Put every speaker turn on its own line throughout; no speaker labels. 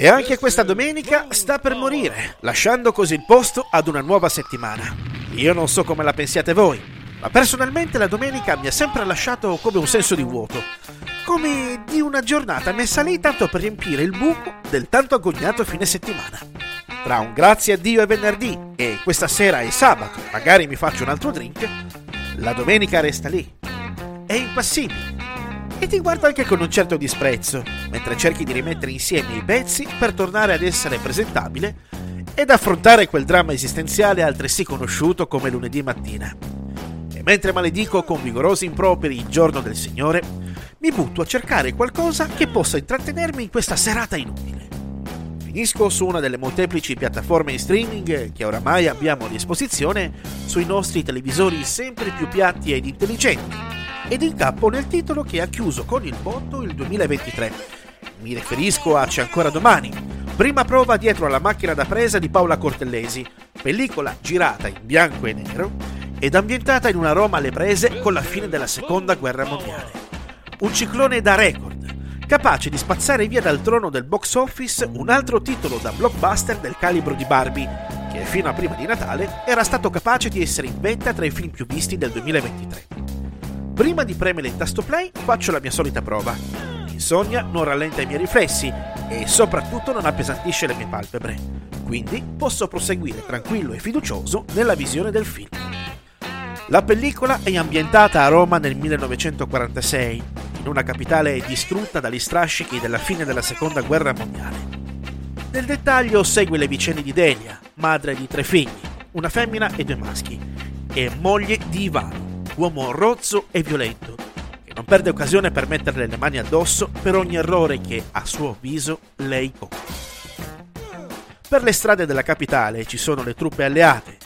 E anche questa domenica sta per morire, lasciando così il posto ad una nuova settimana. Io non so come la pensiate voi, ma personalmente la domenica mi ha sempre lasciato come un senso di vuoto, come di una giornata messa lì tanto per riempire il buco del tanto agognato fine settimana. Tra un grazie a Dio è venerdì e questa sera è sabato, magari mi faccio un altro drink, la domenica resta lì. È impassibile e ti guardo anche con un certo disprezzo, mentre cerchi di rimettere insieme i pezzi per tornare ad essere presentabile ed affrontare quel dramma esistenziale altresì conosciuto come lunedì mattina. E mentre maledico con vigorosi improperi il giorno del Signore, mi butto a cercare qualcosa che possa intrattenermi in questa serata inutile. Finisco su una delle molteplici piattaforme in streaming che oramai abbiamo a disposizione sui nostri televisori sempre più piatti ed intelligenti ed incappo nel titolo che ha chiuso con il botto il 2023. Mi riferisco a C'è ancora domani, prima prova dietro alla macchina da presa di Paola Cortellesi, pellicola girata in bianco e nero ed ambientata in una Roma alle prese con la fine della seconda guerra mondiale. Un ciclone da record, capace di spazzare via dal trono del box office un altro titolo da blockbuster del calibro di Barbie, che fino a prima di Natale era stato capace di essere in vetta tra i film più visti del 2023. Prima di premere il tasto play faccio la mia solita prova. L'insonnia non rallenta i miei riflessi e soprattutto non appesantisce le mie palpebre. Quindi posso proseguire tranquillo e fiducioso nella visione del film. La pellicola è ambientata a Roma nel 1946, in una capitale distrutta dagli strascichi della fine della seconda guerra mondiale. Nel dettaglio segue le vicende di Delia, madre di tre figli, una femmina e due maschi, e moglie di Ivano uomo rozzo e violento, che non perde occasione per metterle le mani addosso per ogni errore che, a suo avviso, lei compie. Per le strade della capitale ci sono le truppe alleate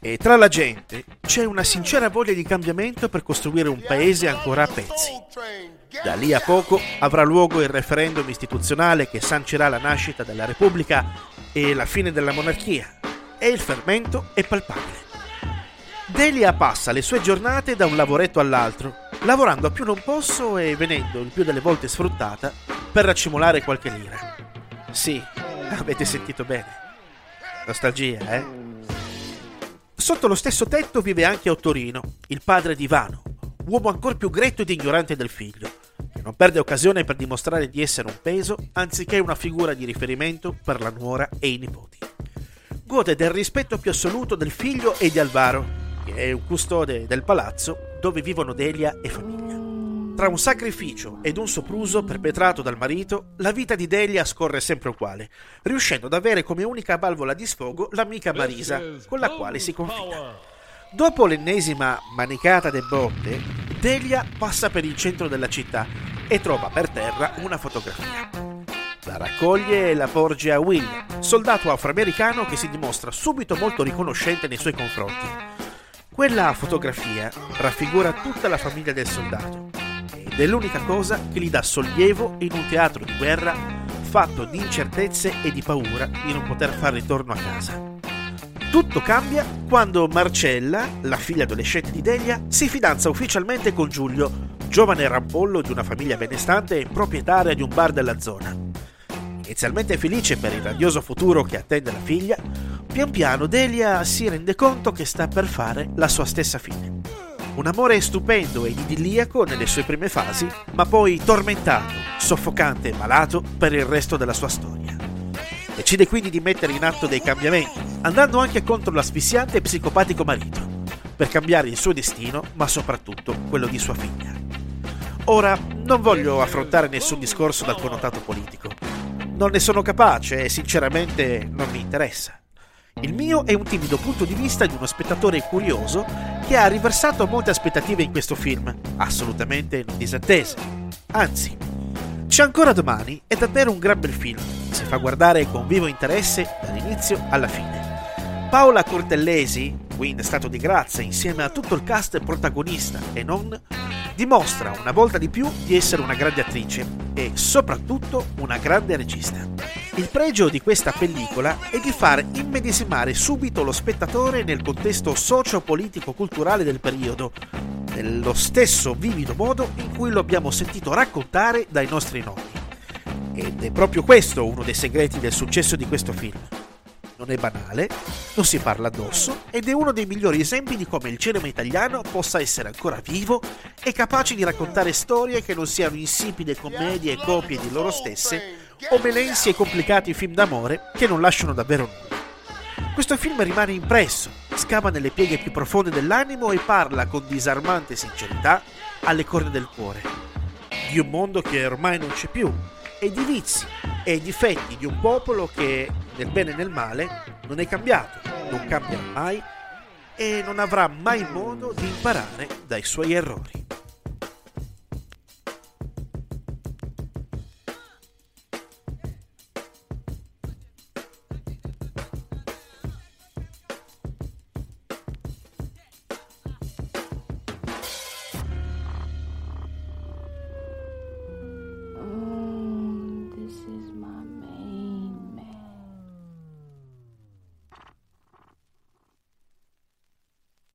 e tra la gente c'è una sincera voglia di cambiamento per costruire un paese ancora a pezzi. Da lì a poco avrà luogo il referendum istituzionale che sancirà la nascita della Repubblica e la fine della monarchia e il fermento è palpabile. Delia passa le sue giornate da un lavoretto all'altro, lavorando a più non posso e venendo il più delle volte sfruttata per raccimolare qualche lira. Sì, avete sentito bene. Nostalgia, eh? Sotto lo stesso tetto vive anche Ottorino, il padre di Ivano, uomo ancora più gretto ed ignorante del figlio, che non perde occasione per dimostrare di essere un peso anziché una figura di riferimento per la nuora e i nipoti. Gode del rispetto più assoluto del figlio e di Alvaro, è un custode del palazzo dove vivono Delia e famiglia. Tra un sacrificio ed un sopruso perpetrato dal marito, la vita di Delia scorre sempre uguale, riuscendo ad avere come unica valvola di sfogo l'amica Marisa, con la quale si confida. Dopo l'ennesima manicata de botte, Delia passa per il centro della città e trova per terra una fotografia. La raccoglie e la porge a William, soldato afroamericano che si dimostra subito molto riconoscente nei suoi confronti quella fotografia raffigura tutta la famiglia del soldato ed è l'unica cosa che gli dà sollievo in un teatro di guerra fatto di incertezze e di paura di non poter fare ritorno a casa. Tutto cambia quando Marcella, la figlia adolescente di Delia, si fidanza ufficialmente con Giulio, giovane rampollo di una famiglia benestante e proprietaria di un bar della zona. Inizialmente felice per il radioso futuro che attende la figlia, pian piano Delia si rende conto che sta per fare la sua stessa fine. Un amore stupendo ed idilliaco nelle sue prime fasi, ma poi tormentato, soffocante e malato per il resto della sua storia. Decide quindi di mettere in atto dei cambiamenti, andando anche contro l'asfissiante e psicopatico marito, per cambiare il suo destino, ma soprattutto quello di sua figlia. Ora, non voglio affrontare nessun discorso dal connotato politico, non ne sono capace e sinceramente non mi interessa. Il mio è un timido punto di vista di uno spettatore curioso che ha riversato molte aspettative in questo film, assolutamente non disattese. Anzi, C'è ancora domani è davvero un gran bel film, si fa guardare con vivo interesse dall'inizio alla fine. Paola Cortellesi, qui in stato di grazia insieme a tutto il cast protagonista e non, dimostra una volta di più di essere una grande attrice e soprattutto una grande regista. Il pregio di questa pellicola è di far immedesimare subito lo spettatore nel contesto socio-politico-culturale del periodo, nello stesso vivido modo in cui lo abbiamo sentito raccontare dai nostri nonni. Ed è proprio questo uno dei segreti del successo di questo film non è banale, non si parla addosso ed è uno dei migliori esempi di come il cinema italiano possa essere ancora vivo e capace di raccontare storie che non siano insipide commedie e copie di loro stesse o melensi e complicati film d'amore che non lasciano davvero nulla. Questo film rimane impresso, scava nelle pieghe più profonde dell'animo e parla con disarmante sincerità alle corne del cuore, di un mondo che ormai non c'è più e di vizi e difetti di un popolo che nel bene e nel male non è cambiato, non cambia mai e non avrà mai modo di imparare dai suoi errori.